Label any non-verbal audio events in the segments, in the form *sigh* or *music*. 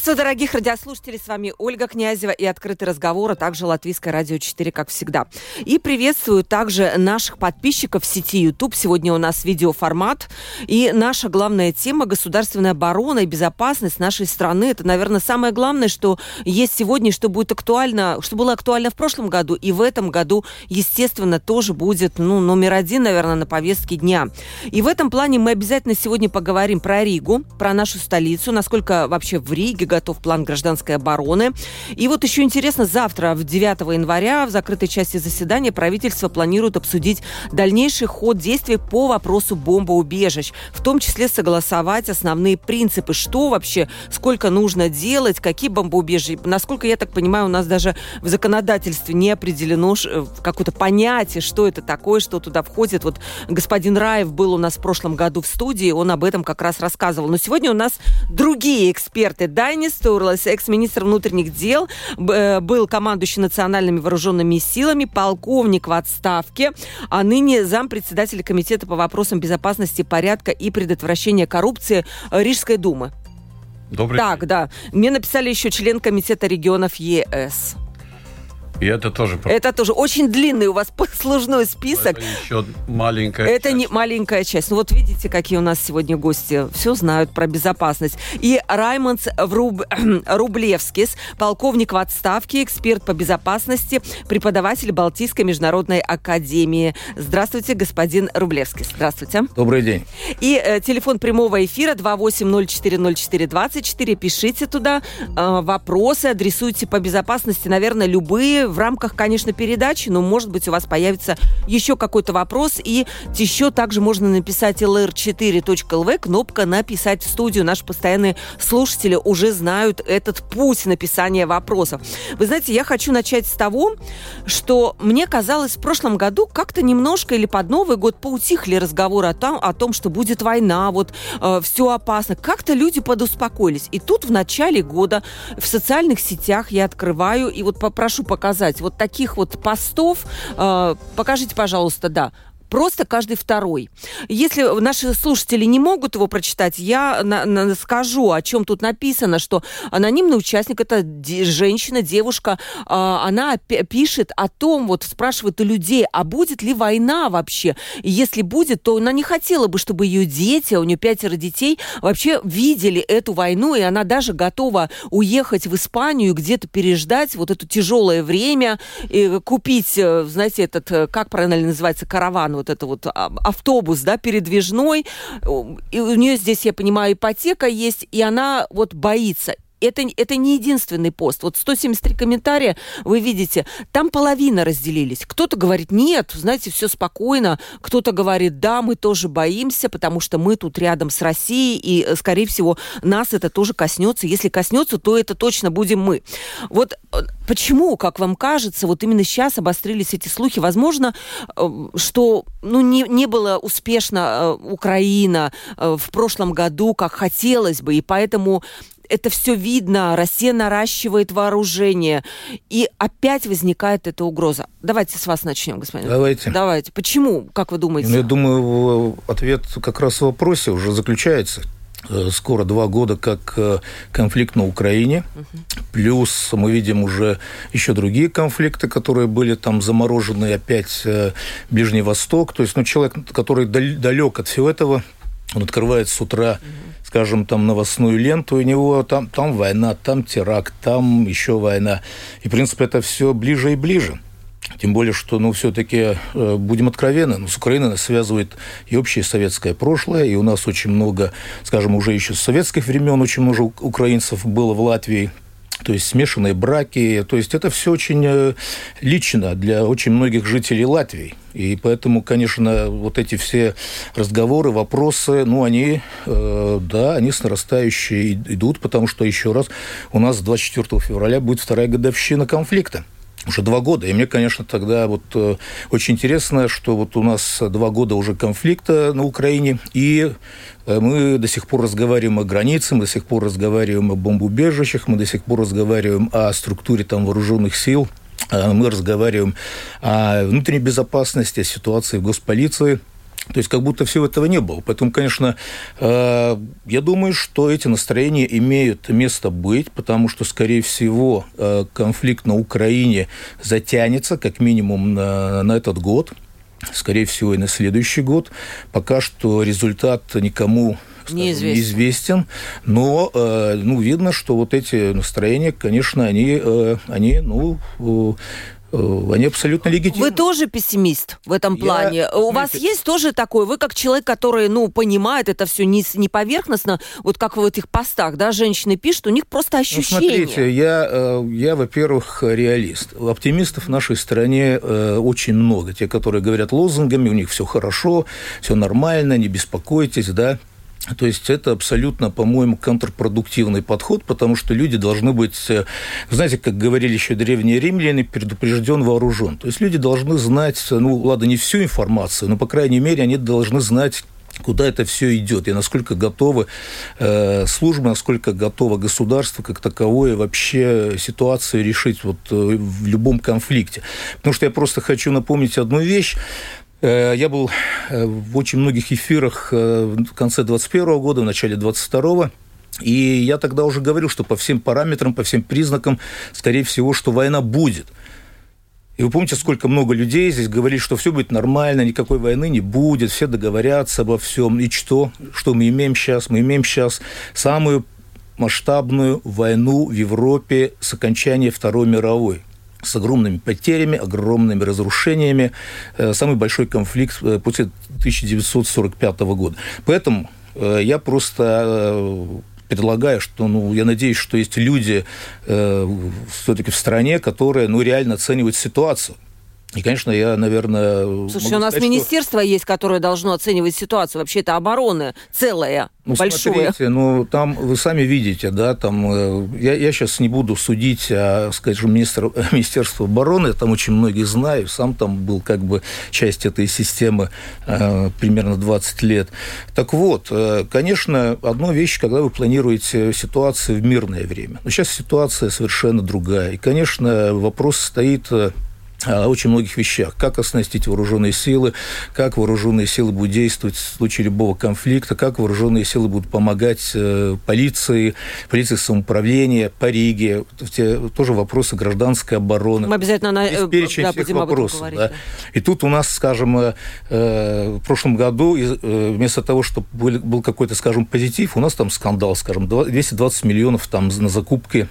Приветствую, дорогих радиослушателей. С вами Ольга Князева и «Открытый разговор», а также Латвийское радио 4, как всегда. И приветствую также наших подписчиков в сети YouTube. Сегодня у нас видеоформат. И наша главная тема – государственная оборона и безопасность нашей страны. Это, наверное, самое главное, что есть сегодня, что будет актуально, что было актуально в прошлом году. И в этом году, естественно, тоже будет ну, номер один, наверное, на повестке дня. И в этом плане мы обязательно сегодня поговорим про Ригу, про нашу столицу, насколько вообще в Риге готов план гражданской обороны. И вот еще интересно, завтра, в 9 января, в закрытой части заседания правительство планирует обсудить дальнейший ход действий по вопросу бомбоубежищ, в том числе согласовать основные принципы, что вообще, сколько нужно делать, какие бомбоубежища. Насколько я так понимаю, у нас даже в законодательстве не определено э, какое-то понятие, что это такое, что туда входит. Вот господин Раев был у нас в прошлом году в студии, он об этом как раз рассказывал. Но сегодня у нас другие эксперты. Дайнис Турлас, экс-министр внутренних дел, э, был командующий национальными вооруженными силами, полковник в отставке, а ныне зампредседателя комитета по вопросам безопасности, порядка и предотвращения коррупции Рижской думы. Добрый так, день. да. Мне написали еще член комитета регионов ЕС. И это тоже... Это тоже очень длинный у вас *laughs* послужной список. Это еще маленькая Это часть. не маленькая часть. Ну вот видите, какие у нас сегодня гости. Все знают про безопасность. И Раймондс Вруб... *clears throat* Рублевскис, полковник в отставке, эксперт по безопасности, преподаватель Балтийской международной академии. Здравствуйте, господин Рублевскис. Здравствуйте. Добрый день. И э, телефон прямого эфира 28040424. Пишите туда э, вопросы, адресуйте по безопасности, наверное, любые в рамках, конечно, передачи, но, может быть, у вас появится еще какой-то вопрос. И еще также можно написать lr4.lv, кнопка «Написать в студию». Наши постоянные слушатели уже знают этот путь написания вопросов. Вы знаете, я хочу начать с того, что мне казалось, в прошлом году как-то немножко или под Новый год поутихли разговоры о том, о том что будет война, вот э, все опасно. Как-то люди подуспокоились. И тут в начале года в социальных сетях я открываю и вот попрошу показать сказать, вот таких вот постов, э, покажите, пожалуйста, да, просто каждый второй. Если наши слушатели не могут его прочитать, я на, на, скажу, о чем тут написано, что анонимный участник, это женщина, девушка, э, она пишет о том, вот спрашивает у людей, а будет ли война вообще? И если будет, то она не хотела бы, чтобы ее дети, а у нее пятеро детей, вообще видели эту войну, и она даже готова уехать в Испанию, где-то переждать вот это тяжелое время, и купить, э, знаете, этот, э, как правильно называется, караван, вот это вот автобус, да, передвижной, и у нее здесь, я понимаю, ипотека есть, и она вот боится это, это не единственный пост. Вот 173 комментария, вы видите, там половина разделились. Кто-то говорит, нет, знаете, все спокойно. Кто-то говорит, да, мы тоже боимся, потому что мы тут рядом с Россией, и, э, скорее всего, нас это тоже коснется. Если коснется, то это точно будем мы. Вот э, почему, как вам кажется, вот именно сейчас обострились эти слухи? Возможно, э, что ну, не, не было успешно Украина в прошлом году, как хотелось бы, и поэтому это все видно, Россия наращивает вооружение, и опять возникает эта угроза. Давайте с вас начнем, господин. Давайте. Давайте. Почему, как вы думаете? Ну, я думаю, ответ как раз в вопросе уже заключается э, скоро два года как э, конфликт на Украине, угу. плюс мы видим уже еще другие конфликты, которые были там заморожены, опять э, Ближний Восток, то есть ну, человек, который далек от всего этого, он открывает с утра угу скажем, там новостную ленту, у него там, там война, там теракт, там еще война. И, в принципе, это все ближе и ближе. Тем более, что, ну, все-таки, э, будем откровенны, ну, с Украиной нас связывает и общее советское прошлое, и у нас очень много, скажем, уже еще с советских времен очень много украинцев было в Латвии, то есть смешанные браки, то есть это все очень э, лично для очень многих жителей Латвии. И поэтому, конечно, вот эти все разговоры, вопросы, ну, они, э, да, они с нарастающей идут, потому что, еще раз, у нас 24 февраля будет вторая годовщина конфликта. Уже два года. И мне, конечно, тогда вот э, очень интересно, что вот у нас два года уже конфликта на Украине, и э, мы до сих пор разговариваем о границе, мы до сих пор разговариваем о бомбоубежищах, мы до сих пор разговариваем о структуре там вооруженных сил, э, мы разговариваем о внутренней безопасности, о ситуации в госполиции – то есть как будто всего этого не было. Поэтому, конечно, э, я думаю, что эти настроения имеют место быть, потому что, скорее всего, э, конфликт на Украине затянется как минимум на, на этот год, скорее всего, и на следующий год. Пока что результат никому неизвестен. неизвестен, но э, ну, видно, что вот эти настроения, конечно, они, они ну, они абсолютно легитимны. Вы тоже пессимист в этом я... плане. У вас есть тоже такой, вы как человек, который, ну, понимает это все не, не поверхностно, вот как в этих постах, да, женщины пишут, у них просто ну, ощущение. Ну, смотрите, я, э, я, во-первых, реалист. Оптимистов в нашей стране э, очень много. Те, которые говорят лозунгами, у них все хорошо, все нормально, не беспокойтесь, да. То есть это абсолютно, по-моему, контрпродуктивный подход, потому что люди должны быть, э, знаете, как говорили еще древние римляне, предупрежден, вооружен. То есть люди должны знать, ну, ладно, не всю информацию, но, по крайней мере, они должны знать куда это все идет и насколько готовы э, службы, насколько готово государство как таковое вообще ситуацию решить вот э, в любом конфликте. Потому что я просто хочу напомнить одну вещь. Э, я был э, в очень многих эфирах э, в конце 2021 года, в начале 2022 и я тогда уже говорил, что по всем параметрам, по всем признакам, скорее всего, что война будет. И вы помните, сколько много людей здесь говорили, что все будет нормально, никакой войны не будет, все договорятся обо всем. И что? Что мы имеем сейчас? Мы имеем сейчас самую масштабную войну в Европе с окончания Второй мировой с огромными потерями, огромными разрушениями, э, самый большой конфликт э, после 1945 года. Поэтому э, я просто предлагаю, что, ну, я надеюсь, что есть люди э, все-таки в стране, которые, ну, реально оценивают ситуацию. И, конечно, я, наверное... Слушай, у нас сказать, министерство что... есть, которое должно оценивать ситуацию. Вообще это оборона целая, ну, большое. Смотрите, ну, там вы сами видите, да, там... Э, я, я сейчас не буду судить, а, скажем, министр, *laughs* Министерство обороны, я там очень многих знаю, сам там был как бы часть этой системы э, примерно 20 лет. Так вот, э, конечно, одна вещь, когда вы планируете ситуацию в мирное время. Но сейчас ситуация совершенно другая. И, конечно, вопрос стоит э, очень многих вещах. Как оснастить вооруженные силы, как вооруженные силы будут действовать в случае любого конфликта, как вооруженные силы будут помогать э, полиции, полиции самоуправления, по Риге. Те, тоже вопросы гражданской обороны. Мы обязательно на, Есть перечень да, всех вопросов. Да. И тут у нас, скажем, э, э в прошлом году э, вместо того, чтобы был, какой-то, скажем, позитив, у нас там скандал, скажем, 220 миллионов там на закупки Э,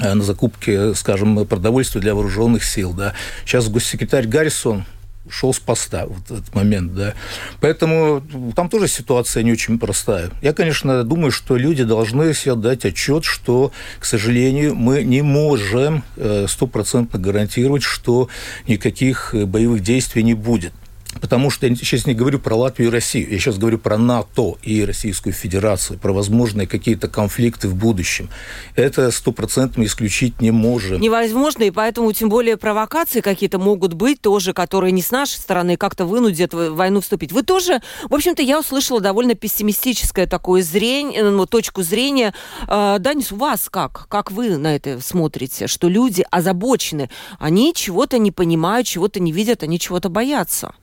на закупки, скажем, продовольствия для вооруженных сил. Да. Сейчас госсекретарь Гаррисон шел с поста в этот момент, да. Поэтому там тоже ситуация не очень простая. Я, конечно, думаю, что люди должны себе дать отчет, что, к сожалению, мы не можем э, стопроцентно гарантировать, что никаких боевых действий не будет. Потому что я сейчас не говорю про Латвию и Россию, я сейчас говорю про НАТО и Российскую Федерацию, про возможные какие-то конфликты в будущем. Это стопроцентно исключить не можем. Невозможно, и поэтому тем более провокации какие-то могут быть тоже, которые не с нашей стороны как-то вынудят войну вступить. Вы тоже, в общем-то, я услышала довольно пессимистическое такое зрение, ну, точку зрения. А, Данис, у вас как? Как вы на это смотрите? Что люди озабочены, они чего-то не понимают, чего-то не видят, они чего-то боятся.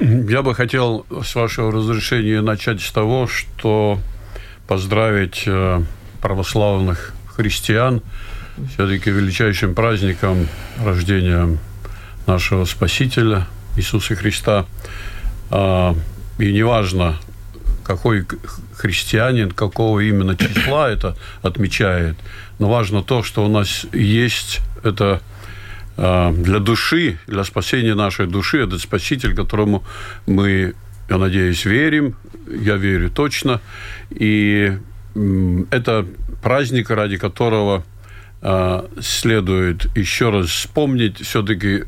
Я бы хотел, с вашего разрешения, начать с того, что поздравить э, православных христиан все-таки величайшим праздником рождения нашего Спасителя Иисуса Христа. А, и неважно, какой христианин, какого именно числа это отмечает, но важно то, что у нас есть это для души, для спасения нашей души, этот Спаситель, которому мы, я надеюсь, верим, я верю точно, и это праздник, ради которого а, следует еще раз вспомнить все-таки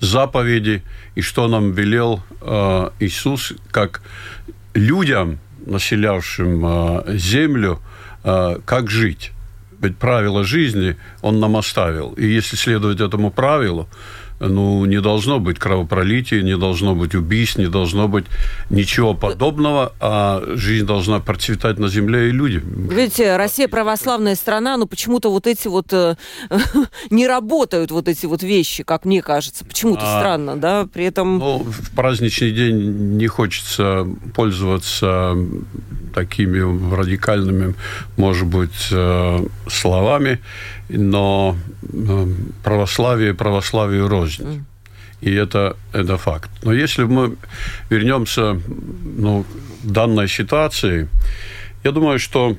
заповеди и что нам велел а, Иисус как людям, населявшим землю, как жить ведь правила жизни он нам оставил. И если следовать этому правилу, ну, не должно быть кровопролития, не должно быть убийств, не должно быть ничего подобного, а жизнь должна процветать на земле и люди. Видите, Россия православная страна, но почему-то вот эти вот э, *laughs* не работают вот эти вот вещи, как мне кажется. Почему-то а, странно, да, при этом... Ну, в праздничный день не хочется пользоваться такими радикальными, может быть, э, словами, но э, православие православию рознь. И это, это факт. Но если мы вернемся ну, к данной ситуации, я думаю, что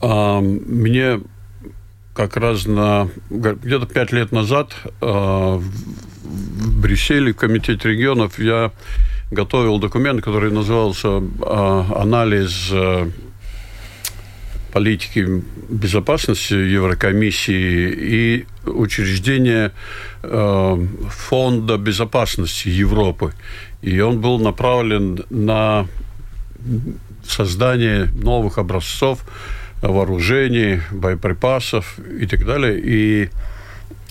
э, мне как раз на где-то пять лет назад э, в Брюсселе, в Комитете регионов, я готовил документ, который назывался э, «Анализ политики безопасности Еврокомиссии и учреждение э, Фонда безопасности Европы. И он был направлен на создание новых образцов вооружений, боеприпасов и так далее. И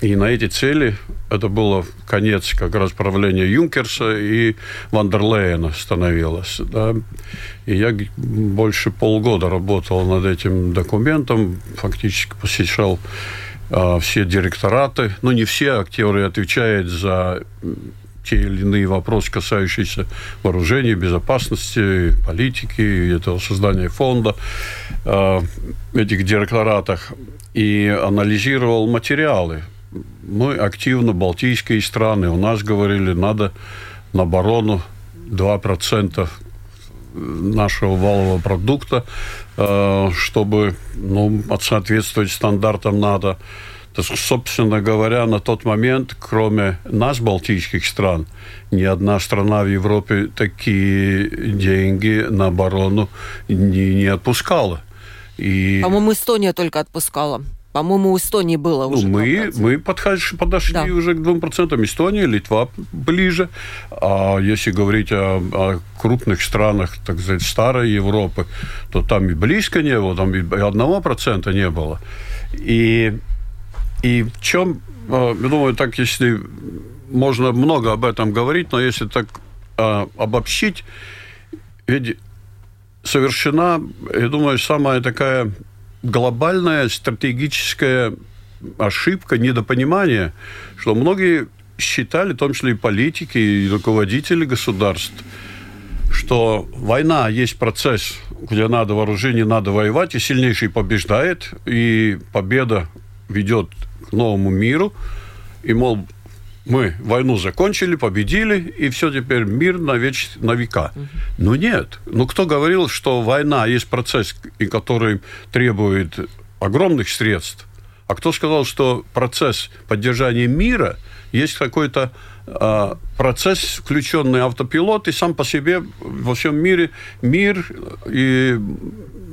и на эти цели, это было конец как раз правления Юнкерса и Вандерлейна становилось. Да. И я больше полгода работал над этим документом, фактически посещал а, все директораты, ну не все, а которые отвечают за те или иные вопросы, касающиеся вооружений, безопасности, политики, этого создания фонда э, этих директоратах и анализировал материалы мы активно, балтийские страны, у нас говорили, надо на оборону 2% нашего валового продукта, э, чтобы ну, соответствовать стандартам надо. То собственно говоря, на тот момент, кроме нас, балтийских стран, ни одна страна в Европе такие деньги на оборону не, не отпускала. И... По-моему, Эстония только отпускала. По-моему, у Эстонии было ну, уже. Мы, мы подходишь, подошли да. уже к 2%. Эстония, Литва ближе. А если говорить о, о крупных странах, так сказать, старой Европы, то там и близко не было, там и одного процента не было. И, и в чем, а, я думаю, так, если можно много об этом говорить, но если так а, обобщить, ведь совершена, я думаю, самая такая глобальная стратегическая ошибка, недопонимание, что многие считали, в том числе и политики, и руководители государств, что война есть процесс, где надо вооружение, надо воевать, и сильнейший побеждает, и победа ведет к новому миру, и, мол, мы войну закончили, победили, и все теперь мир на, веч... на века. Угу. Ну нет. Ну кто говорил, что война есть процесс, который требует огромных средств? А кто сказал, что процесс поддержания мира есть какой-то э, процесс, включенный автопилот, и сам по себе во всем мире мир и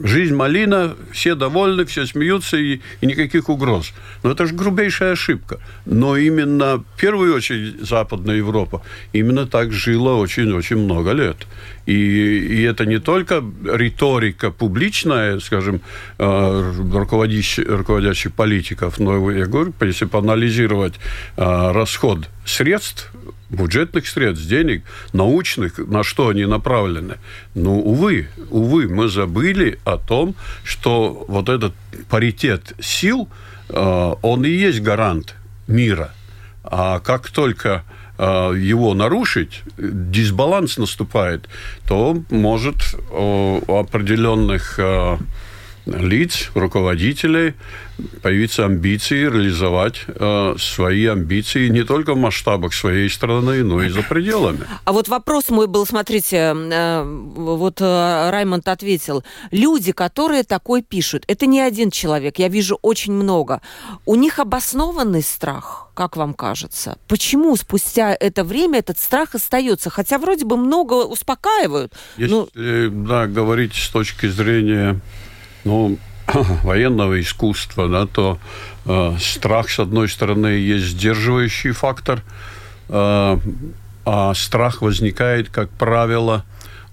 жизнь малина, все довольны, все смеются и, и никаких угроз. Но это же грубейшая ошибка. Но именно, в первую очередь, Западная Европа именно так жила очень-очень много лет. И, и это не только риторика публичная, скажем, э, руководящих, руководящих политиков, но, я говорю, если поанализировать э, расход средств бюджетных средств, денег, научных, на что они направлены. Ну, увы, увы, мы забыли о том, что вот этот паритет сил, э, он и есть гарант мира. А как только э, его нарушить, дисбаланс наступает, то может у определенных э, лиц, руководителей появиться амбиции реализовать э, свои амбиции не только в масштабах своей страны, но и за пределами. А вот вопрос мой был, смотрите, э, вот э, Раймонд ответил. Люди, которые такой пишут, это не один человек, я вижу очень много. У них обоснованный страх, как вам кажется? Почему спустя это время этот страх остается? Хотя вроде бы много успокаивают. Если, ну... да, говорить с точки зрения ну, *clears throat* военного искусства, да, то э, страх, с одной стороны, есть сдерживающий фактор, э, а страх возникает, как правило,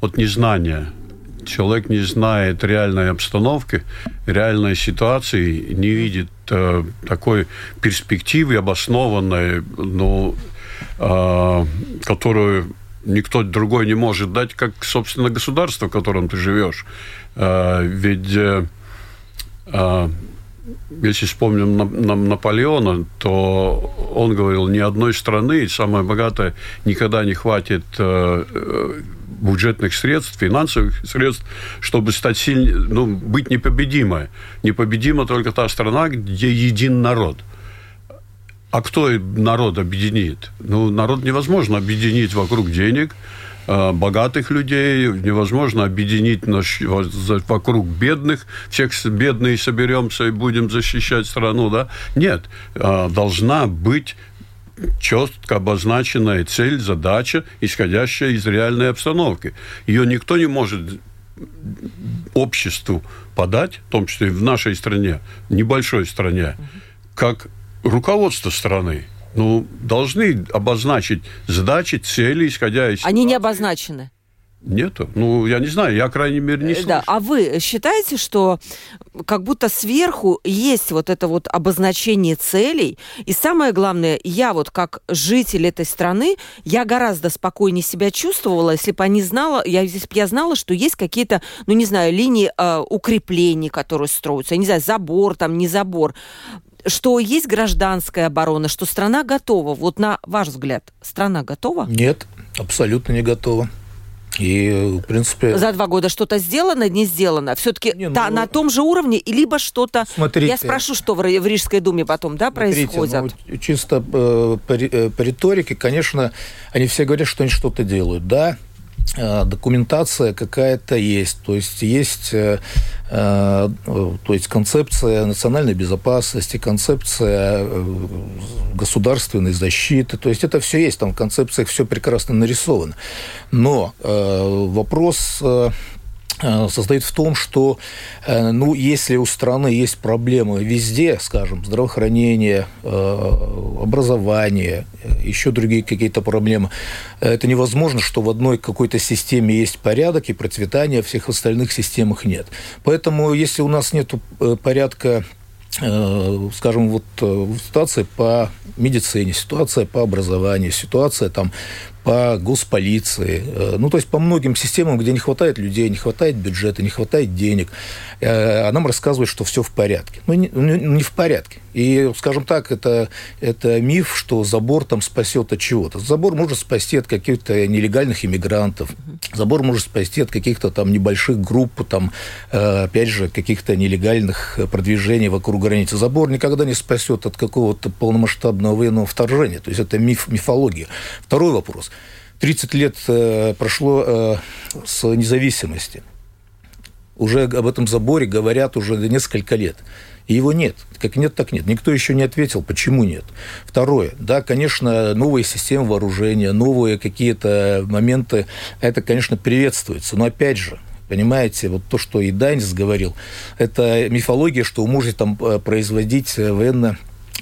от незнания человек не знает реальной обстановки, реальной ситуации, не видит э, такой перспективы обоснованной, ну, э, которую никто другой не может дать, как, собственно, государство, в котором ты живешь. Э, ведь э, э, если вспомним Наполеона, то он говорил, ни одной страны, самая богатая, никогда не хватит бюджетных средств, финансовых средств, чтобы стать сильнее, ну, быть непобедимой. Непобедима только та страна, где един народ. А кто народ объединит? Ну, народ невозможно объединить вокруг денег, богатых людей, невозможно объединить наш, вокруг бедных, всех бедные соберемся и будем защищать страну, да? Нет, э, должна быть четко обозначенная цель, задача, исходящая из реальной обстановки. Ее никто не может обществу подать, в том числе и в нашей стране, небольшой стране, как руководство страны. Ну, должны обозначить задачи, цели, исходя из... Они не обозначены. Нету. Ну, я не знаю, я, крайней мере, не слышу. Да. А вы считаете, что как будто сверху есть вот это вот обозначение целей? И самое главное, я вот как житель этой страны, я гораздо спокойнее себя чувствовала, если бы я знала, я, если бы я знала, что есть какие-то, ну, не знаю, линии э, укреплений, которые строятся, я не знаю, забор там, не забор что есть гражданская оборона, что страна готова. Вот на ваш взгляд, страна готова? Нет, абсолютно не готова. И, в принципе... За два года что-то сделано, не сделано? Все-таки ну, та, на том же уровне, либо что-то... Смотрите, Я спрошу, что в, в Рижской думе потом да, смотрите, происходит? Ну, чисто э, по, э, по риторике, конечно, они все говорят, что они что-то делают. Да, документация какая-то есть, то есть есть э, э, то есть концепция национальной безопасности, концепция государственной защиты, то есть это все есть, там в концепциях все прекрасно нарисовано. Но вопрос Э, состоит в том, что, э, ну, если у страны есть проблемы везде, скажем, здравоохранение, э, образование, еще другие какие-то проблемы, это невозможно, что в одной какой-то системе есть порядок и процветание, а всех остальных системах нет. Поэтому, если у нас нет порядка скажем, вот ситуация по медицине, ситуация по образованию, ситуация там по госполиции, э, ну, то есть по многим системам, где не хватает людей, не хватает бюджета, не хватает денег, э, а нам рассказывают, что все в порядке. Ну, не, ну, не в порядке. И, скажем так, это, это миф, что забор там спасет от чего-то. Забор может спасти от каких-то нелегальных иммигрантов, забор может спасти от каких-то там небольших групп, там, э, опять же, каких-то нелегальных продвижений вокруг границы. Забор никогда не спасет от какого-то полномасштабного военного вторжения. То есть это миф, мифология. Второй вопрос. 30 лет э, прошло э, с независимости. Уже об этом заборе говорят уже несколько лет. И его нет. Как нет, так нет. Никто еще не ответил, почему нет. Второе. Да, конечно, новые системы вооружения, новые какие-то моменты, это, конечно, приветствуется. Но опять же, Понимаете, вот то, что и Дайнс говорил, это мифология, что вы можете там э, производить военно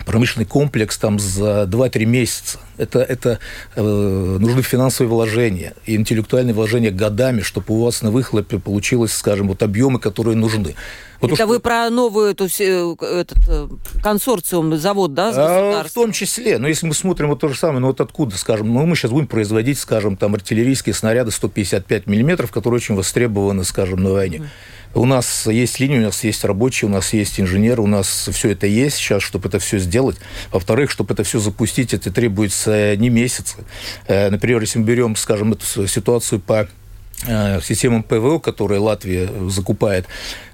промышленный комплекс там за 2-3 месяца. Это, это э, нужны финансовые вложения и интеллектуальные вложения годами, чтобы у вас на выхлопе получилось, скажем, вот объемы, которые нужны. Вот Это то, вы про новую эту, этот, э, консорциум, завод, да, с а, В том числе. Но если мы смотрим вот то же самое, ну вот откуда, скажем, ну мы сейчас будем производить, скажем, там артиллерийские снаряды 155 миллиметров, которые очень востребованы, скажем, на войне. Mm. У нас есть линия, у нас есть рабочие, у нас есть инженеры, у нас все это есть сейчас, чтобы это все сделать. Во-вторых, чтобы это все запустить, это требуется не месяцы. Э, например, если мы берем, скажем, эту ситуацию по э, системам ПВО, которые Латвия закупает,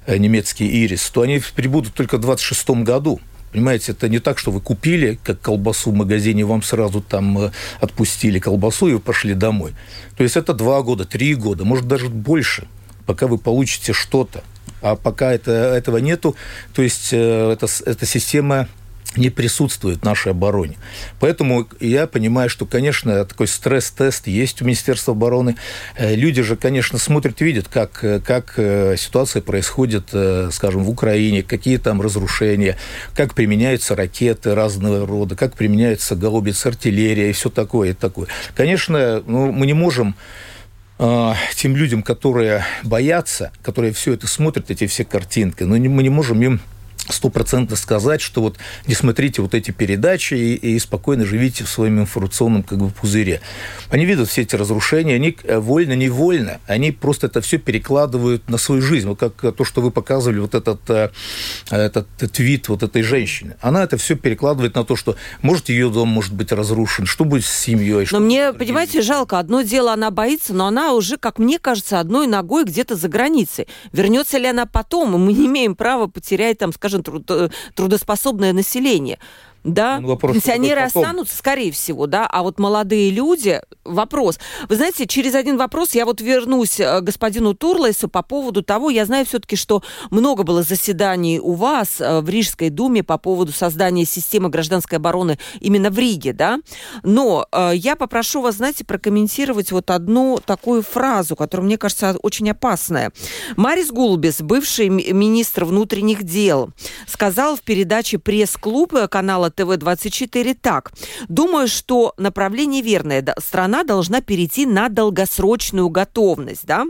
э, немецкий «Ирис», то они прибудут только в 2026 году. Понимаете, это не так, что вы купили, как колбасу в магазине, вам сразу там отпустили колбасу и вы пошли домой. То есть это два года, три года, может даже больше пока вы получите что-то. А пока это, этого нету, то есть э, эта, эта система не присутствует в нашей обороне. Поэтому я понимаю, что, конечно, такой стресс-тест есть у Министерства обороны. Э, люди же, конечно, смотрят и видят, как, э, как ситуация происходит, скажем, в Украине, какие там разрушения, как применяются ракеты разного рода, как применяется голубец артиллерия и все такое и такое. Конечно, ну, мы не можем э, тем людям, которые боятся, которые все это смотрят, эти все картинки, но мы не можем им стопроцентно сказать, что вот не смотрите вот эти передачи и, и спокойно живите в своем информационном как бы пузыре. Они видят все эти разрушения, они э, вольно-невольно, они просто это все перекладывают на свою жизнь. Вот как то, что вы показывали, вот этот, э, этот твит вот этой женщины. Она это все перекладывает на то, что может ее дом может быть разрушен, что будет с семьей. Но мне, понимаете, жалко. Одно дело, она боится, но она уже, как мне кажется, одной ногой где-то за границей. Вернется ли она потом? Мы не имеем права потерять, там, скажем, трудоспособное население. Да, ну, вопрос, пенсионеры останутся, скорее всего, да, а вот молодые люди, вопрос. Вы знаете, через один вопрос я вот вернусь к э, господину Турлайсу по поводу того, я знаю все-таки, что много было заседаний у вас э, в Рижской думе по поводу создания системы гражданской обороны именно в Риге, да, но э, я попрошу вас, знаете, прокомментировать вот одну такую фразу, которая, мне кажется, очень опасная. Марис Гулбис, бывший министр внутренних дел, сказал в передаче «Пресс-клуб» канала ТВ-24 так. Думаю, что направление верное. Страна должна перейти на долгосрочную готовность, да?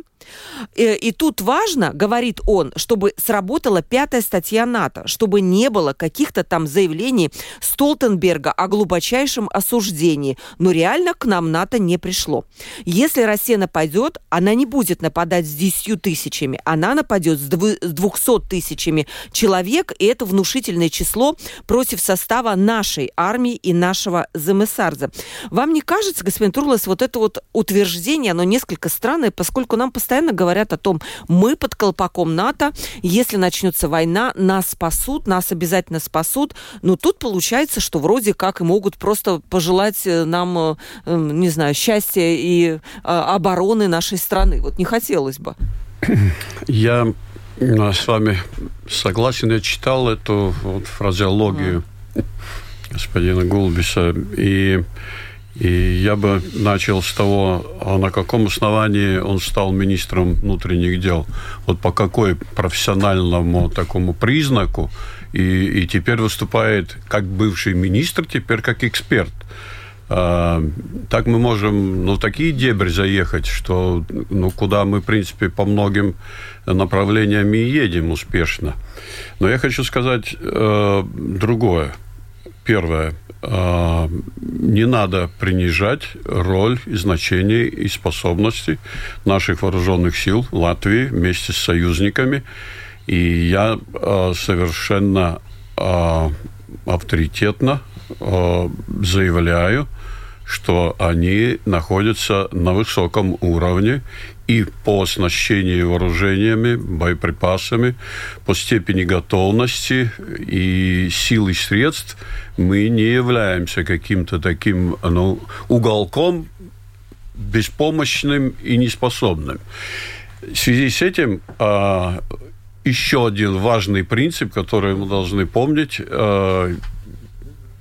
И, э, и тут важно, говорит он, чтобы сработала пятая статья НАТО, чтобы не было каких-то там заявлений Столтенберга о глубочайшем осуждении. Но реально к нам НАТО не пришло. Если Россия нападет, она не будет нападать с 10 тысячами, она нападет с 200 тысячами человек, и это внушительное число против состава нашей армии и нашего ЗМСАРЗа. Вам не кажется, господин Турлас, вот это вот утверждение, оно несколько странное, поскольку нам постоянно постоянно говорят о том, мы под колпаком НАТО, если начнется война, нас спасут, нас обязательно спасут. Но тут получается, что вроде как и могут просто пожелать э, нам, э, эм, не знаю, счастья и э, обороны нашей страны. Вот не хотелось бы. Я с вами согласен. Я читал эту вот фразеологию mm. господина Гулбиса. И и я бы начал с того, а на каком основании он стал министром внутренних дел. Вот по какой профессиональному такому признаку. И, и теперь выступает как бывший министр, теперь как эксперт. А, так мы можем ну, такие дебри заехать, что ну, куда мы, в принципе, по многим направлениям и едем успешно. Но я хочу сказать э, другое. Первое. А, не надо принижать роль и значение и способности наших вооруженных сил Латвии вместе с союзниками. И я а, совершенно а, авторитетно заявляю, что они находятся на высоком уровне и по оснащению вооружениями, боеприпасами, по степени готовности и силы средств мы не являемся каким-то таким ну, уголком беспомощным и неспособным. В связи с этим а, еще один важный принцип, который мы должны помнить а,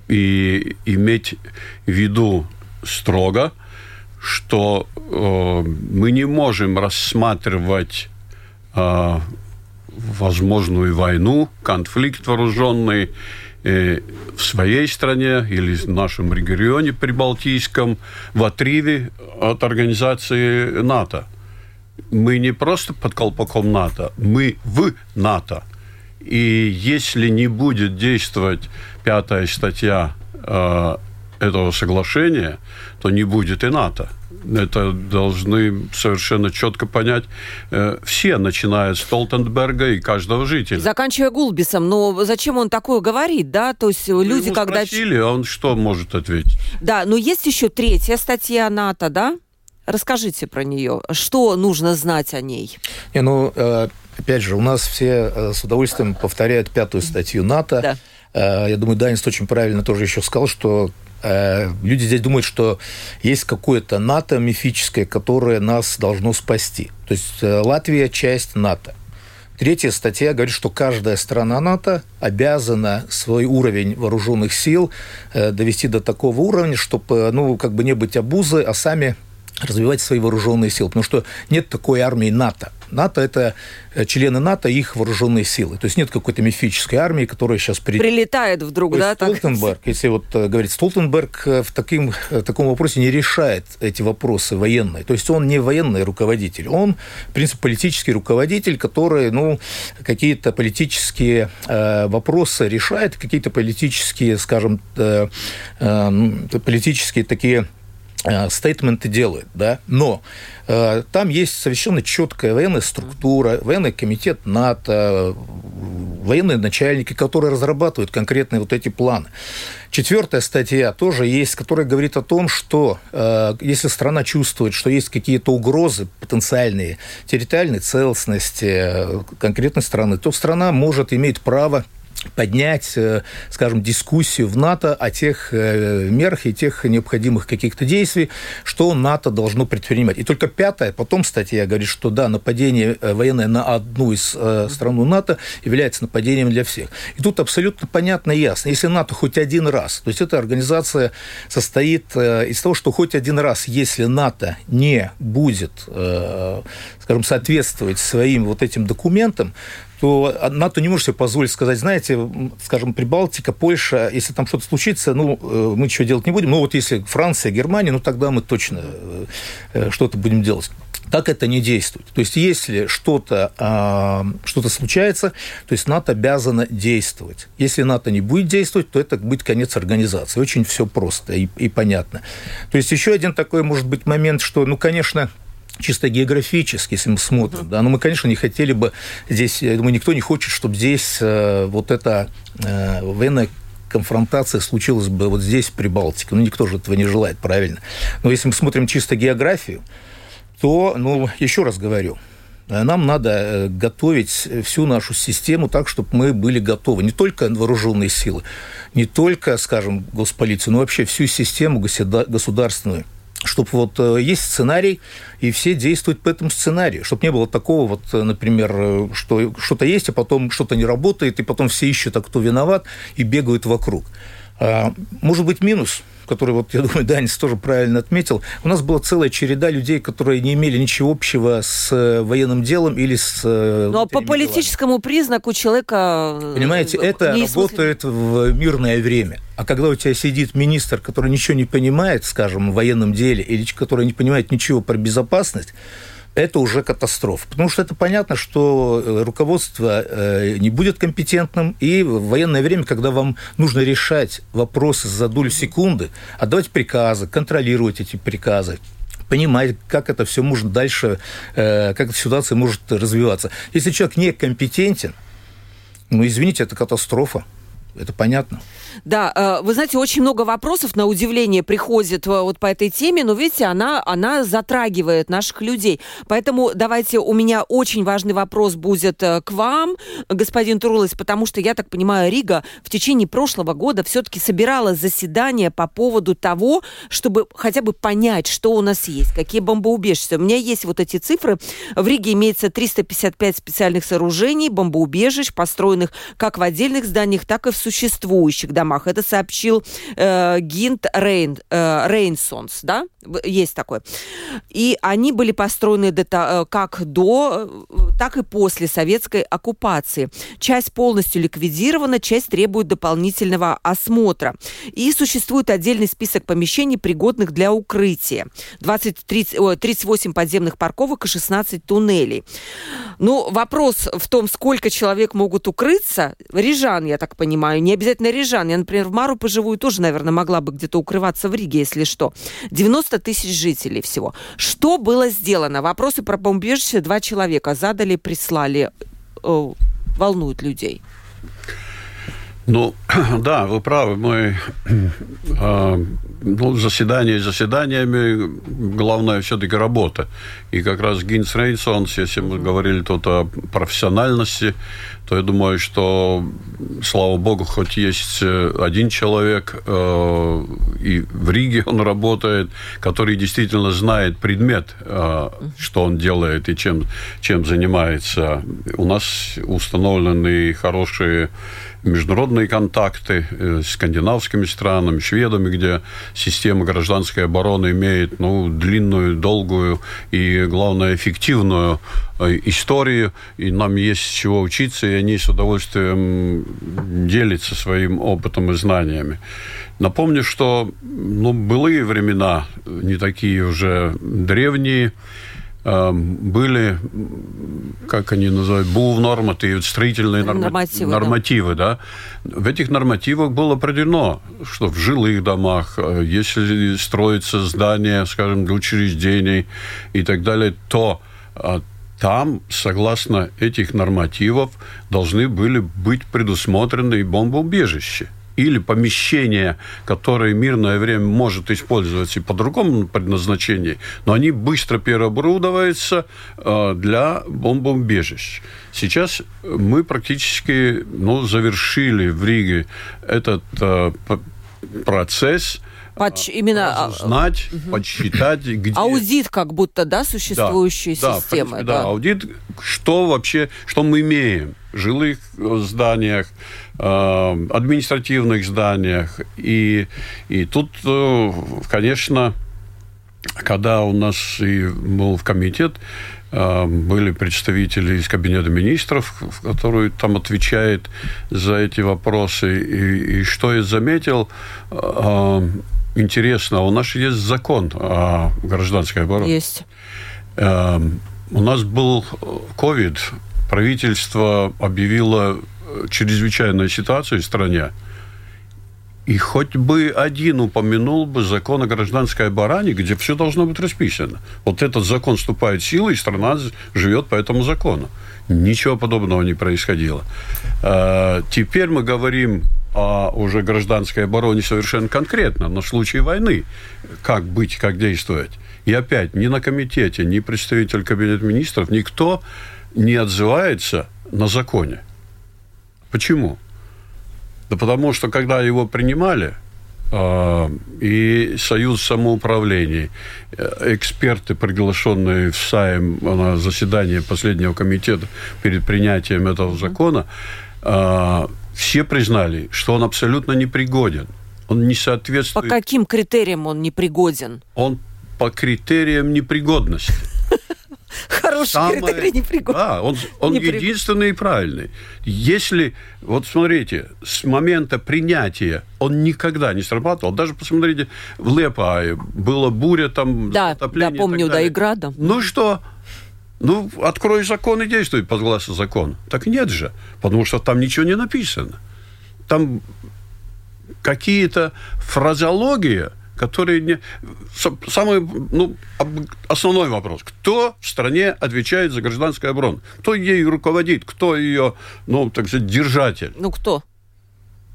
и иметь в виду строго, что э, мы не можем рассматривать э, возможную войну, конфликт вооруженный э, в своей стране или в нашем регионе прибалтийском в отрыве от организации НАТО. Мы не просто под колпаком НАТО, мы в НАТО. И если не будет действовать пятая статья э, этого соглашения, то не будет и НАТО. Это должны совершенно четко понять э, все, начиная с Столтенберга и каждого жителя. Заканчивая Гулбисом, но зачем он такое говорит, да? То есть ну, люди, когда... спросили, а он что может ответить? Да, но есть еще третья статья НАТО, да? Расскажите про нее. Что нужно знать о ней? Не, ну, э, опять же, у нас все э, с удовольствием повторяют пятую статью НАТО. Да. Э, я думаю, Данис очень правильно тоже еще сказал, что Э, люди здесь думают, что есть какое-то НАТО мифическое, которое нас должно спасти. То есть э, Латвия – часть НАТО. Третья статья говорит, что каждая страна НАТО обязана свой уровень вооруженных сил э, довести до такого уровня, чтобы ну, как бы не быть обузой, а сами развивать свои вооруженные силы. Потому что нет такой армии НАТО. НАТО – это э, члены НАТО и их вооруженные силы. То есть нет какой-то мифической армии, которая сейчас при... прилетает вдруг, да? Столтенберг, так... если вот э, говорить, Столтенберг в таким, в таком вопросе не решает эти вопросы военные. То есть он не военный руководитель, он, в принципе, политический руководитель, который, ну, какие-то политические э, вопросы решает, какие-то политические, скажем, э, э, политические такие Э, стейтменты делает, да, но э, там есть совершенно четкая военная структура, военный комитет НАТО, военные начальники, которые разрабатывают конкретные вот эти планы. Четвертая статья тоже есть, которая говорит о том, что э, если страна чувствует, что есть какие-то угрозы потенциальные территориальной целостности э, конкретной страны, то страна может иметь право поднять, э, скажем, дискуссию в НАТО о тех э, мерах и тех необходимых каких-то действий, что НАТО должно предпринимать. И только пятая, потом статья говорит, что да, нападение э, военное на одну из стран НАТО является нападением для всех. И тут абсолютно понятно и ясно. Если НАТО хоть один раз, то есть эта организация состоит из того, что хоть один раз, если НАТО не будет, скажем, соответствовать своим вот этим документам, то НАТО не может себе позволить сказать, знаете, скажем, Прибалтика, Польша, если там что-то случится, ну, э, мы ничего делать не будем. Но вот если Франция, Германия, ну, тогда мы точно э, э, что-то будем делать. Так это не действует. То есть, если что-то а, что случается, то есть НАТО обязано действовать. Если НАТО не будет действовать, то это будет конец организации. Очень все просто и, и понятно. То есть, еще один такой, может быть, момент, что, ну, конечно, чисто географически, если мы смотрим, да, но мы, конечно, не хотели бы здесь, я думаю, никто не хочет, чтобы здесь э, вот эта э, военная конфронтация случилась бы вот здесь, в Прибалтике. Ну, никто же этого не желает, правильно. Но если мы смотрим чисто географию, то, ну, еще раз говорю, нам надо э, готовить всю нашу систему так, чтобы мы были готовы. Не только вооруженные силы, не только, скажем, госполицию, но вообще всю систему государственную чтобы вот э, есть сценарий, и все действуют по этому сценарию, чтобы не было такого вот, э, например, э, что что-то есть, а потом что-то не работает, и потом все ищут, а кто виноват, и бегают вокруг. А, может быть, минус – который, вот, я думаю, Данис тоже правильно отметил, у нас была целая череда людей, которые не имели ничего общего с э, военным делом или с... Э, Но по политическому делами. признаку человека... Э, Понимаете, это работает в мирное время. А когда у тебя сидит министр, который ничего не понимает, скажем, в военном деле, или который не понимает ничего про безопасность, это уже катастрофа. Потому что это понятно, что э, руководство э, не будет компетентным, и в военное время, когда вам нужно решать вопросы за долю секунды, отдавать приказы, контролировать эти приказы, понимать, как это все может дальше, э, как эта ситуация может развиваться. Если человек некомпетентен, ну, извините, это катастрофа. Это понятно. Да, э, вы знаете, очень много вопросов на удивление приходит э, вот по этой теме, но видите, она, она затрагивает наших людей. Поэтому давайте, у меня очень важный вопрос будет э, к вам, господин Турулес, потому что, я так понимаю, Рига в течение прошлого года все-таки собирала заседание по поводу того, чтобы хотя бы понять, что у нас есть, какие бомбоубежища. У меня есть вот эти цифры. В Риге имеется 355 специальных сооружений, бомбоубежищ, построенных как в отдельных зданиях, так и в существующих домах. Это сообщил э, Гинт Рейн, э, Рейнсонс, да? Есть такое. И они были построены до, э, как до, э, так и после советской оккупации. Часть полностью ликвидирована, часть требует дополнительного осмотра. И существует отдельный список помещений, пригодных для укрытия. 20, 30, 38 подземных парковок и 16 туннелей. Ну, вопрос в том, сколько человек могут укрыться. Рижан, я так понимаю, не обязательно Рижан. Я, например, в Мару поживую тоже, наверное, могла бы где-то укрываться в Риге, если что. 90 тысяч жителей всего. Что было сделано? Вопросы про бомбежище два человека задали, прислали. Э, волнуют людей. Ну, *clears throat* да, вы правы. Мы э, *clears throat* ну, заседания заседаниями, главное все-таки работа. И как раз Гинс Рейнсонс, если мы говорили тут о профессиональности, то я думаю, что, слава богу, хоть есть э, один человек, э, и в Риге он работает, который действительно знает предмет, э, что он делает и чем, чем занимается. У нас установлены хорошие международные контакты э, с скандинавскими странами, шведами, где система гражданской обороны имеет ну, длинную, долгую и, главное, эффективную историю, и нам есть с чего учиться, и они с удовольствием делятся своим опытом и знаниями. Напомню, что ну, былые времена, не такие уже древние, были, как они называют, був-нормативы, строительные нормативы, нормативы да. да. В этих нормативах было определено, что в жилых домах, э, если строится здание, скажем, для учреждений и так далее, то а, там, согласно этих нормативов, должны были быть предусмотрены и бомбоубежища или помещения, которые мирное время может использоваться и по другому предназначению, но они быстро переоборудовываются э, для бомбоубежищ. Сейчас мы практически ну, завершили в Риге этот э, процесс – Подч... именно а, знать, угу. подсчитать, где... Аудит как будто, да, существующей да, системы. Да, да, аудит, что вообще, что мы имеем в жилых зданиях, э, административных зданиях. И, и тут, э, конечно, когда у нас и был в комитет, э, были представители из Кабинета министров, которые там отвечают за эти вопросы. И, и что я заметил, интересно, у нас есть закон о гражданской обороне. Есть. У нас был ковид, правительство объявило чрезвычайную ситуацию в стране. И хоть бы один упомянул бы закон о гражданской обороне, где все должно быть расписано. Вот этот закон вступает в силу, и страна живет по этому закону. Ничего подобного не происходило. Э, теперь мы говорим о уже гражданской обороне совершенно конкретно, но в случае войны, как быть, как действовать. И опять, ни на комитете, ни представитель Кабинета министров, никто не отзывается на законе. Почему? Да потому что, когда его принимали, э, и Союз самоуправлений, э, эксперты, приглашенные в САИМ на заседание последнего комитета перед принятием этого закона, э, все признали, что он абсолютно непригоден. Он не соответствует... По каким критериям он непригоден? Он по критериям непригодности. Хороший Самое, критерий непригодности. Да, он, он Неприг... единственный и правильный. Если, вот смотрите, с момента принятия он никогда не срабатывал. Даже посмотрите, в Лепае была буря, там, да, да, помню, да, и градом. Ну что, ну, открой закон и действуй по глазу закон. Так нет же, потому что там ничего не написано. Там какие-то фразеологии, которые не... Самый ну, основной вопрос. Кто в стране отвечает за гражданскую оборону? Кто ей руководит? Кто ее, ну, так сказать, держатель? Ну, кто?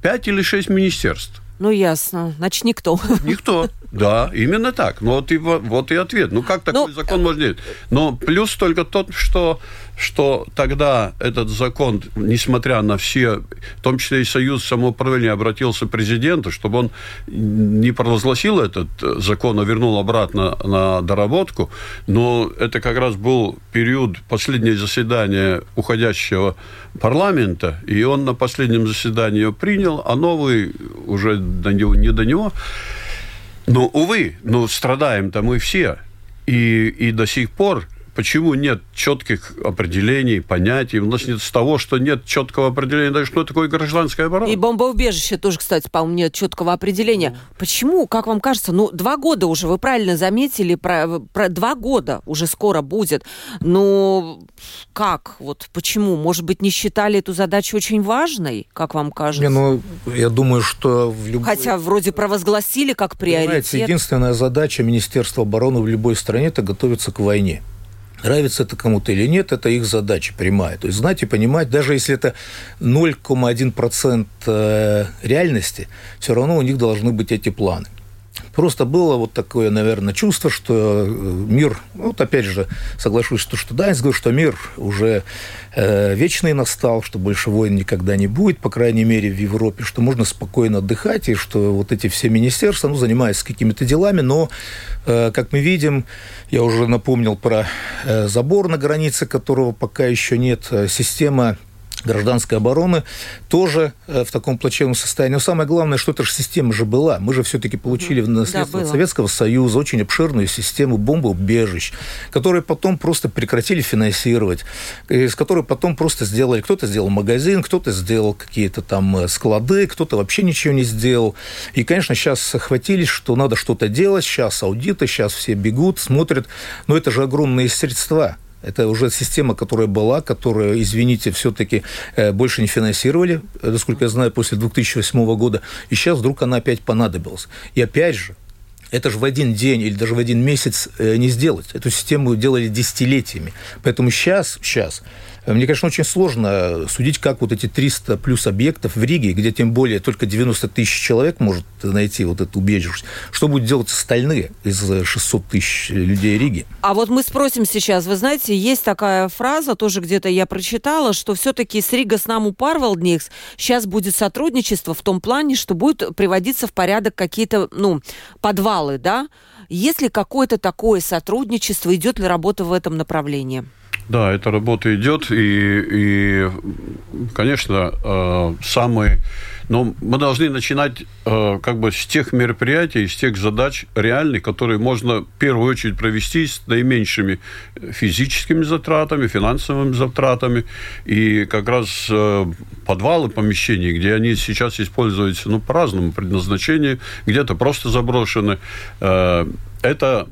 Пять или шесть министерств. Ну, ясно. Значит, никто. Никто. Да, именно так. Ну, вот и, вот и ответ. Ну, как такой ну, закон может делать? Но плюс только тот, что, что тогда этот закон, несмотря на все, в том числе и Союз самоуправления обратился к президенту, чтобы он не провозгласил этот закон, а вернул обратно на доработку. Но это как раз был период последнего заседания уходящего парламента, и он на последнем заседании его принял, а новый уже до него, не до него. Но, увы, ну, страдаем-то мы все. И, и до сих пор Почему нет четких определений, понятий? У нас нет с того, что нет четкого определения, даже что такое гражданская оборона. И бомбоубежище тоже, кстати, по-моему, нет четкого определения. Почему, как вам кажется, ну, два года уже, вы правильно заметили, про, про два года уже скоро будет. Но как? Вот почему? Может быть, не считали эту задачу очень важной, как вам кажется? Не, ну, я думаю, что в любой... Хотя вроде провозгласили как приоритет. Понимаете, единственная задача Министерства обороны в любой стране – это готовиться к войне. Нравится это кому-то или нет, это их задача прямая. То есть знать и понимать, даже если это 0,1% э, реальности, все равно у них должны быть эти планы. Просто было вот такое, наверное, чувство, что э, мир, вот опять же, соглашусь, что, что да, я говорю, что мир уже э, вечный настал, что больше войн никогда не будет, по крайней мере, в Европе, что можно спокойно отдыхать, и что вот эти все министерства, ну, занимаются какими-то делами, но, э, как мы видим, я уже напомнил про э, забор на границе, которого пока еще нет, э, система гражданской обороны тоже э, в таком плачевном состоянии. Но самое главное, что эта же система же была. Мы же все-таки получили в наследство да, Советского Союза очень обширную систему бомбоубежищ, которые потом просто прекратили финансировать, из которой потом просто сделали, кто-то сделал магазин, кто-то сделал какие-то там э, склады, кто-то вообще ничего не сделал. И, конечно, сейчас охватились, что надо что-то делать, сейчас аудиты, сейчас все бегут, смотрят, но это же огромные средства. Это уже система, которая была, которую, извините, все-таки э, больше не финансировали, э, насколько я знаю, после 2008 года. И сейчас вдруг она опять понадобилась. И опять же, это же в один день или даже в один месяц э, не сделать. Эту систему делали десятилетиями. Поэтому сейчас, сейчас мне, конечно, очень сложно судить, как вот эти 300 плюс объектов в Риге, где тем более только 90 тысяч человек может найти вот это убежище, что будет делать остальные из 600 тысяч людей Риги? А вот мы спросим сейчас, вы знаете, есть такая фраза, тоже где-то я прочитала, что все-таки с Рига с нам Парвалдникс сейчас будет сотрудничество в том плане, что будет приводиться в порядок какие-то, ну, подвалы, да? Есть ли какое-то такое сотрудничество, идет ли работа в этом направлении? Да, эта работа идет, и, и конечно, э, самые... Но мы должны начинать э, как бы с тех мероприятий, с тех задач реальных, которые можно в первую очередь провести с наименьшими физическими затратами, финансовыми затратами. И как раз э, подвалы помещений, где они сейчас используются ну, по разному предназначению, где-то просто заброшены, это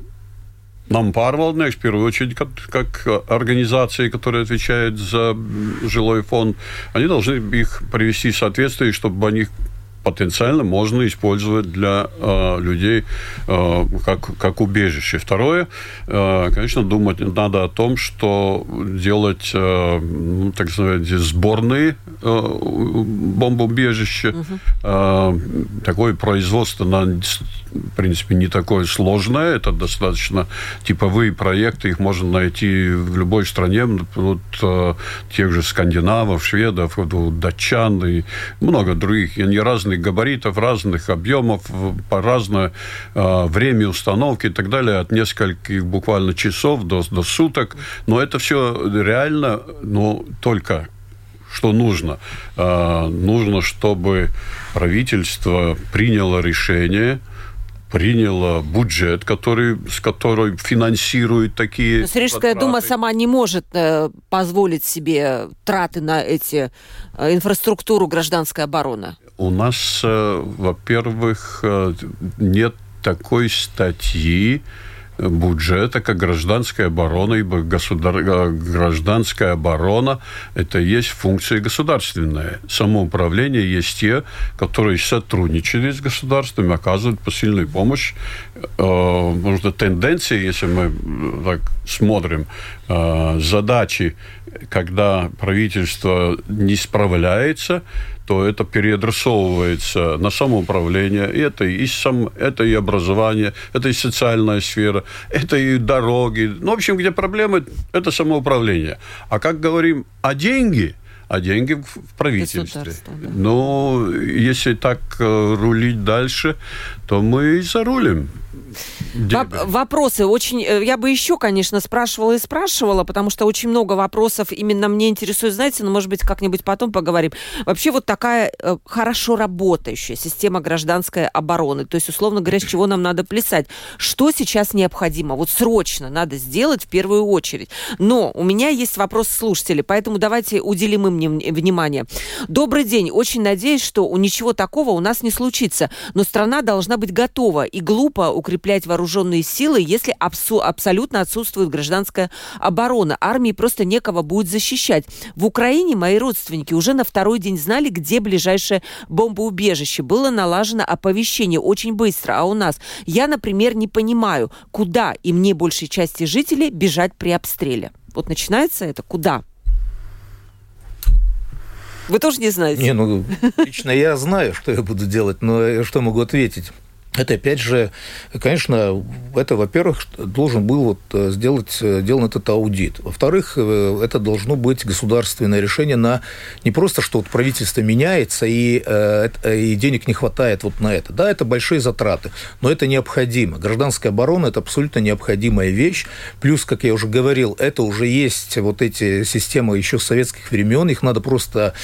нам pārvaldnieks, в первую очередь, как, как организации, которые отвечают за жилой фонд, они должны их привести в соответствие, чтобы они потенциально можно использовать для э, людей э, как, как убежище. Второе, э, конечно, думать надо о том, что делать, э, ну, так сказать, сборные э, бомбоубежища. Угу. Э, такое производство, на, в принципе, не такое сложное. Это достаточно типовые проекты, их можно найти в любой стране. Вот, э, тех же скандинавов, шведов, датчан и много других. Они разные разных габаритов, разных объемов, по разное э, время установки и так далее, от нескольких буквально часов до, до суток. Но это все реально, но только что нужно. Э, нужно, чтобы правительство приняло решение – приняла бюджет, который, с которой финансирует такие... Но Рижская дума сама не может э, позволить себе траты на эти э, инфраструктуру гражданской обороны. У нас, э, во-первых, э, нет такой статьи, бюджета, как гражданская оборона, ибо государ... Э, гражданская оборона – это есть функция государственная. Самоуправление есть те, которые сотрудничали с государством, оказывают посильную помощь. Что тенденция, если мы так смотрим, э, задачи, когда правительство не справляется – то это переадресовывается на самоуправление. И это и, сам, это и образование, это и социальная сфера, это и дороги. Ну, в общем, где проблемы, это самоуправление. А как говорим о деньги, а деньги в правительстве. Да. Но если так э, рулить дальше, то мы и зарулим. Воп- вопросы очень... Э, я бы еще, конечно, спрашивала и спрашивала, потому что очень много вопросов именно мне интересует, знаете, но, может быть, как-нибудь потом поговорим. Вообще вот такая э, хорошо работающая система гражданской обороны, то есть, условно говоря, с чего нам надо плясать. Что сейчас необходимо? Вот срочно надо сделать в первую очередь. Но у меня есть вопрос слушателей, поэтому давайте уделим им внимание. Добрый день. Очень надеюсь, что ничего такого у нас не случится, но страна должна быть готова и глупо укреплять вооруженные силы, если абсу- абсолютно отсутствует гражданская оборона. Армии просто некого будет защищать. В Украине мои родственники уже на второй день знали, где ближайшее бомбоубежище. Было налажено оповещение очень быстро. А у нас, я, например, не понимаю, куда и мне большей части жителей бежать при обстреле. Вот начинается это куда? Вы тоже не знаете? Не, ну, лично я знаю, что я буду делать, но что могу ответить? Это, опять же, конечно, это, во-первых, должен был вот э, сделать, э, сделан этот аудит. Во-вторых, э, это должно быть государственное решение на не просто, что вот правительство меняется и, и денег не хватает вот на это. Да, это большие затраты, но это необходимо. Гражданская оборона – это абсолютно необходимая вещь. Плюс, как я уже говорил, это уже есть вот эти системы еще с советских времен. Их надо просто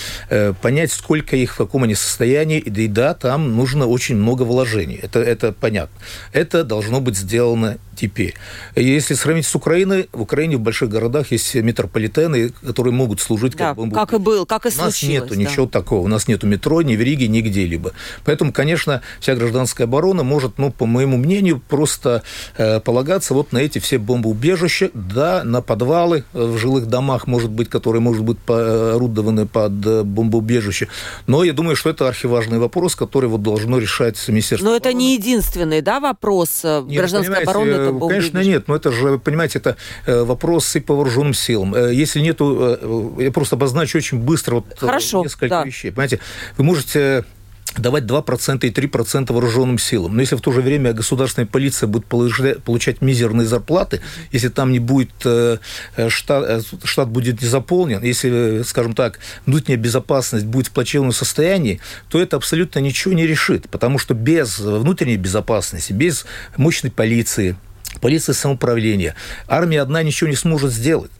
понять, сколько их, в каком они состоянии. И да, там нужно очень много вложений. Это это, понятно. Это должно быть сделано теперь. Если сравнить с Украиной, в Украине в больших городах есть метрополитены, которые могут служить как да, как и был, как и. У нас нету да. ничего такого. У нас нету метро ни в Риге, ни где-либо. Поэтому, конечно, вся гражданская оборона может, ну, по моему мнению, просто э, полагаться вот на эти все бомбоубежища, да, на подвалы в жилых домах, может быть, которые, может быть, орудованы под э, бомбоубежище. Но я думаю, что это архиважный вопрос, который вот должно решать Министерство Но это не единственный, да, вопрос э, нет, гражданской обороны? Это был Конечно, убежище. нет, но это же, понимаете, это э, вопрос и по вооруженным силам. Э, если нету, я просто обозначу очень быстро вот Хорошо, несколько да. вещей. Понимаете, вы можете давать 2% и 3% вооруженным силам. Но если в то же время государственная полиция будет получать мизерные зарплаты, если там не будет э, штат, э, штат будет не заполнен, если, скажем так, внутренняя безопасность будет в плачевном состоянии, то это абсолютно ничего не решит, потому что без внутренней безопасности, без мощной полиции, полиции самоуправления, армия одна ничего не сможет сделать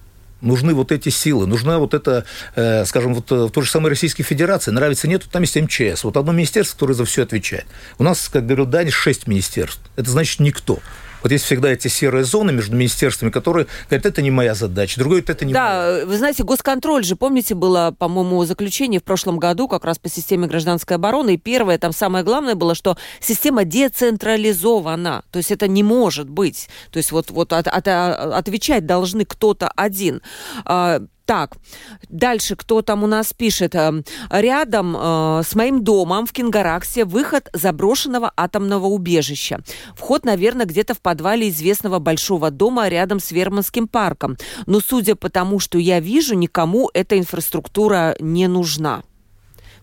нужны вот эти силы, нужна вот эта, э, скажем, вот э, в той же самой Российской Федерации, нравится, нет, там есть МЧС, вот одно министерство, которое за все отвечает. У нас, как говорил Дани, шесть министерств. Это значит никто. Вот есть всегда эти серые зоны между министерствами, которые говорят, это не моя задача, другой это не Да, моя. вы знаете, госконтроль же, помните, было, по-моему, заключение в прошлом году как раз по системе гражданской обороны, и первое, там самое главное было, что система децентрализована, то есть это не может быть, то есть вот, вот от, от, отвечать должны кто-то один. Так, дальше кто там у нас пишет? Эм, рядом э, с моим домом в Кингараксе выход заброшенного атомного убежища. Вход, наверное, где-то в подвале известного большого дома рядом с Верманским парком. Но судя по тому, что я вижу, никому эта инфраструктура не нужна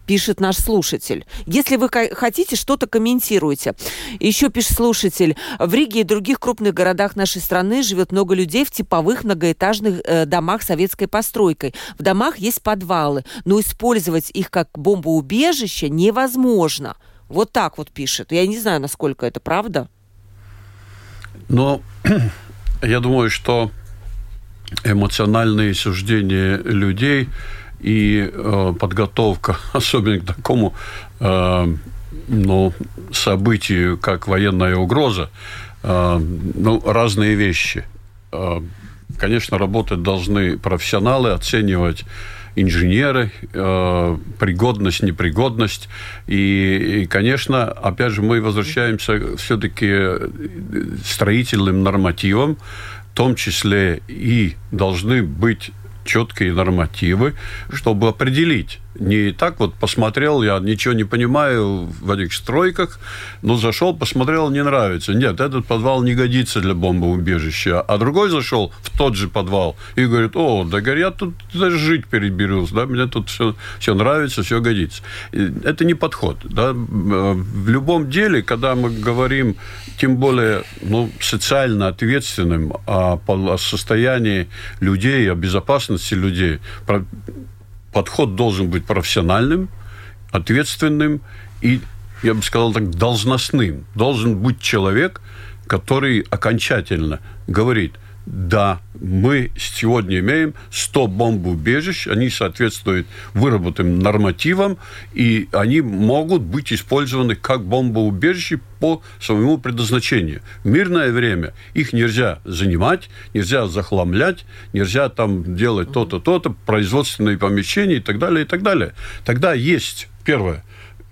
пишет наш слушатель. Если вы хотите, что-то комментируйте. Еще пишет слушатель. В Риге и других крупных городах нашей страны живет много людей в типовых многоэтажных э, домах советской постройкой. В домах есть подвалы, но использовать их как бомбоубежище невозможно. Вот так вот пишет. Я не знаю, насколько это правда. Но *clears throat* я думаю, что эмоциональные суждения людей и э, подготовка, *laughs* особенно к такому э, ну, событию, как военная угроза, э, ну, разные вещи. Э, конечно, работать должны профессионалы, оценивать инженеры, э, пригодность, непригодность. И, и, конечно, опять же, мы возвращаемся все-таки строительным нормативам, в том числе и должны быть четкие нормативы, чтобы определить. Не так вот посмотрел, я ничего не понимаю в этих стройках, но зашел, посмотрел, не нравится. Нет, этот подвал не годится для бомбоубежища. А другой зашел в тот же подвал и говорит, о, да я тут даже жить переберусь, да, мне тут все, все нравится, все годится. Это не подход. Да? В любом деле, когда мы говорим, тем более ну, социально ответственным о, о состоянии людей, о безопасности людей. Подход должен быть профессиональным, ответственным и, я бы сказал так, должностным. Должен быть человек, который окончательно говорит – да, мы сегодня имеем 100 бомбоубежищ, они соответствуют выработанным нормативам, и они могут быть использованы как бомбоубежища по своему предназначению. В мирное время их нельзя занимать, нельзя захламлять, нельзя там делать то-то, то-то, производственные помещения и так далее, и так далее. Тогда есть, первое,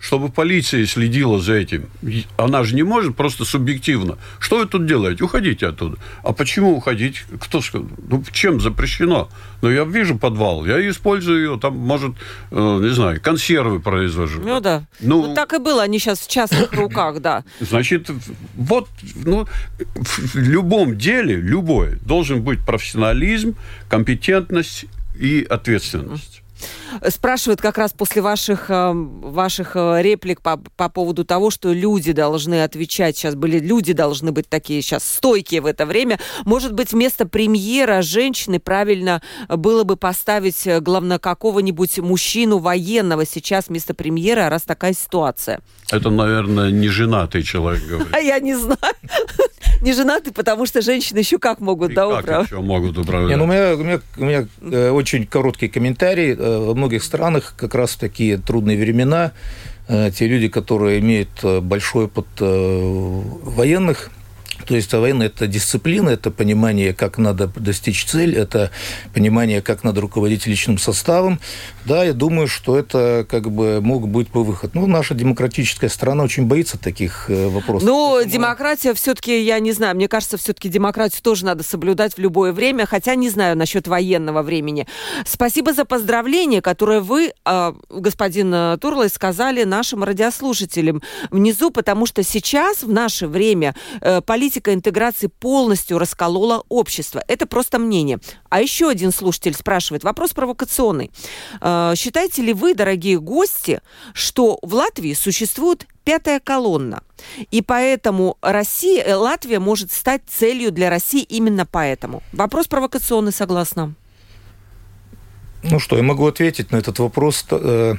чтобы полиция следила за этим. Она же не может просто субъективно. Что вы тут делаете? Уходите оттуда. А почему уходить? Кто сказал? Ну, чем запрещено? Ну, я вижу подвал, я использую ее, там, может, э, не знаю, консервы произвожу. Ну, да. Ну, ну, так и было, они сейчас в частных *coughs* руках, да. Значит, вот, ну, в любом деле, любой, должен быть профессионализм, компетентность и ответственность. Спрашивают как раз после ваших, э, ваших э, реплик по, по поводу того, что люди должны отвечать. Сейчас были люди должны быть такие сейчас стойкие в это время. Может быть, вместо премьера женщины правильно было бы поставить, э, главное, какого-нибудь мужчину военного сейчас вместо премьера, раз такая ситуация. Это, наверное, не женатый человек говорит. А я не знаю. Не женатый, потому что женщины еще как могут, да, управлять? еще могут управлять? Не, ну, у меня, у меня, у меня э, очень короткий комментарий. Э, во многих странах как раз в такие трудные времена э, те люди, которые имеют э, большой опыт военных, то есть военная – это дисциплина, это понимание, как надо достичь цель, это понимание, как надо руководить личным составом. Да, я думаю, что это как бы мог быть бы выход. Ну, наша демократическая страна очень боится таких э, вопросов. Ну, Поэтому... демократия все-таки, я не знаю, мне кажется, все-таки демократию тоже надо соблюдать в любое время, хотя не знаю насчет военного времени. Спасибо за поздравление, которое вы, а, господин Турлой, сказали нашим радиослушателям внизу, потому что сейчас, в наше время, э, политика политика интеграции полностью расколола общество. Это просто мнение. А еще один слушатель спрашивает, вопрос провокационный. Э, считаете ли вы, дорогие гости, что в Латвии существует пятая колонна. И поэтому Россия, э, Латвия может стать целью для России именно поэтому. Вопрос провокационный, согласна. Ну что, я могу ответить на этот вопрос э,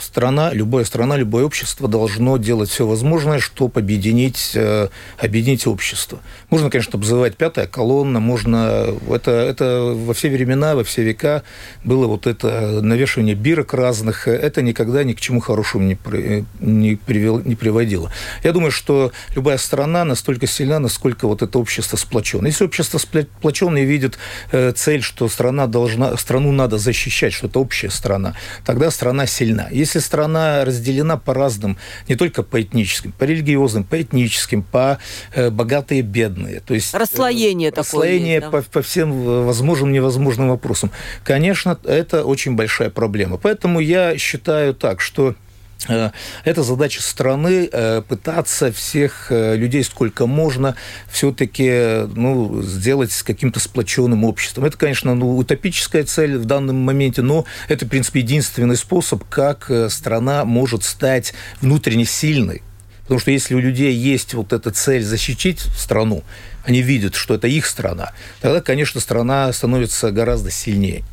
страна, любая страна, любое общество должно делать все возможное, чтобы объединить, э, объединить общество. Можно, конечно, обзывать пятая колонна, можно... Это, это во все времена, во все века было вот это навешивание бирок разных. Это никогда ни к чему хорошему не, при, не, привел, не приводило. Я думаю, что любая страна настолько сильна, насколько вот это общество сплочено. Если общество сплочено и видит э, цель, что страна должна, страну надо защищать, что это общая страна, тогда страна сильна. Если страна разделена по разным, не только по этническим, по религиозным, по этническим, по э, богатые и бедные. То есть, э, расслоение э, Расслоение есть, да? по, по всем возможным невозможным вопросам. Конечно, это очень большая проблема. Поэтому я считаю так, что Э, это задача страны э, пытаться всех э, людей, сколько можно, все-таки ну, сделать с каким-то сплоченным обществом. Это, конечно, ну, утопическая цель в данном моменте, но это, в принципе, единственный способ, как страна может стать внутренне сильной. Потому что если у людей есть вот эта цель защитить страну, они видят, что это их страна, тогда, конечно, страна становится гораздо сильнее.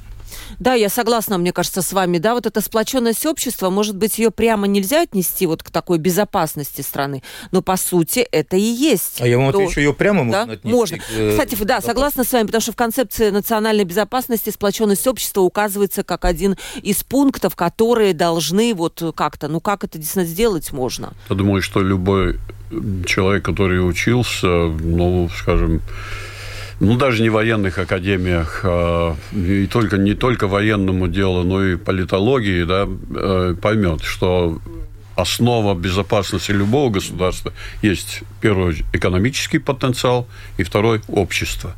Да, я согласна, мне кажется, с вами. Да, вот эта сплоченность общества, может быть, ее прямо нельзя отнести вот к такой безопасности страны, но по сути это и есть. А я вам то... отвечу, ее прямо да? можно отнести. Можно. К... Э, Кстати, да, согласна с вами, потому что в концепции национальной безопасности сплоченность общества указывается как один из пунктов, которые должны вот как-то, ну как это действительно сделать можно? Я думаю, что любой человек, который учился, ну, скажем, ну, даже не военных академиях, а, и только, не только военному делу, но и политологии, да, э, поймет, что основа безопасности любого государства есть, первый, экономический потенциал, и второй – общество.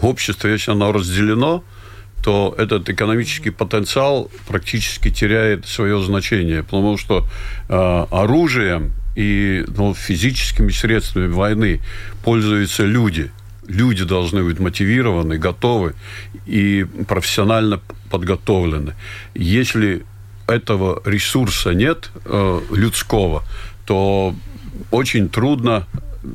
Общество, если оно разделено, то этот экономический потенциал практически теряет свое значение, потому что э, оружием и ну, физическими средствами войны пользуются люди – люди должны быть мотивированы, готовы и профессионально подготовлены. Если этого ресурса нет э, людского, то очень трудно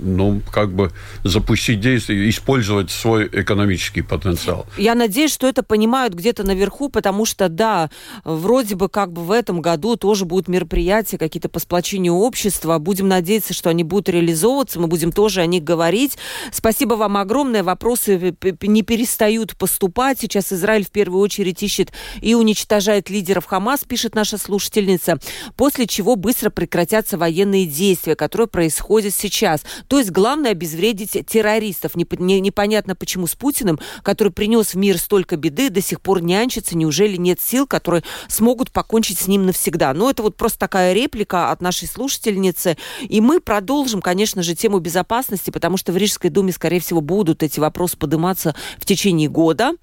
ну, как бы запустить действие, использовать свой экономический потенциал. Я надеюсь, что это понимают где-то наверху, потому что, да, вроде бы как бы в этом году тоже будут мероприятия какие-то по сплочению общества. Будем надеяться, что они будут реализовываться, мы будем тоже о них говорить. Спасибо вам огромное. Вопросы не перестают поступать. Сейчас Израиль в первую очередь ищет и уничтожает лидеров Хамас, пишет наша слушательница, после чего быстро прекратятся военные действия, которые происходят сейчас. То есть главное обезвредить террористов. непонятно почему с Путиным, который принес в мир столько беды, до сих пор нянчится. Неужели нет сил, которые смогут покончить с ним навсегда? Но это вот просто такая реплика от нашей слушательницы. И мы продолжим, конечно же, тему безопасности, потому что в Рижской думе, скорее всего, будут эти вопросы подниматься в течение года.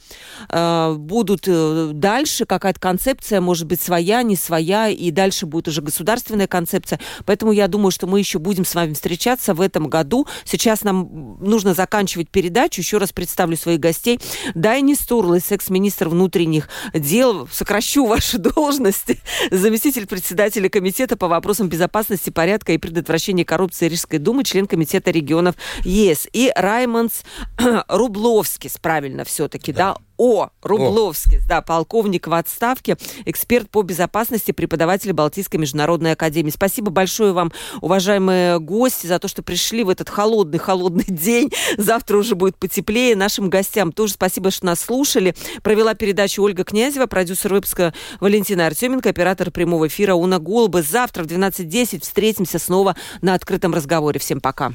Э, будут э, дальше какая-то концепция, может быть, своя, не своя, и дальше будет уже государственная концепция. Поэтому я думаю, что мы еще будем с вами встречаться в этом этом году. Сейчас нам нужно заканчивать передачу. Еще раз представлю своих гостей. Дайни Стурлес, экс-министр внутренних дел. Сокращу ваши *laughs* должности. Заместитель председателя комитета по вопросам безопасности, порядка и предотвращения коррупции Рижской думы, член комитета регионов ЕС. И Раймондс *clears throat* Рубловский, правильно все-таки, да, да о. Рубловский, О. да, полковник в отставке, эксперт по безопасности, преподаватель Балтийской международной академии. Спасибо большое вам, уважаемые гости, за то, что пришли в этот холодный-холодный *laughs* день. Завтра уже будет потеплее. Нашим гостям тоже спасибо, что нас слушали. Провела передачу Ольга Князева, продюсер выпуска Валентина Артеменко, оператор прямого эфира Уна Голуба. Завтра в 12.10 встретимся снова на открытом разговоре. Всем пока.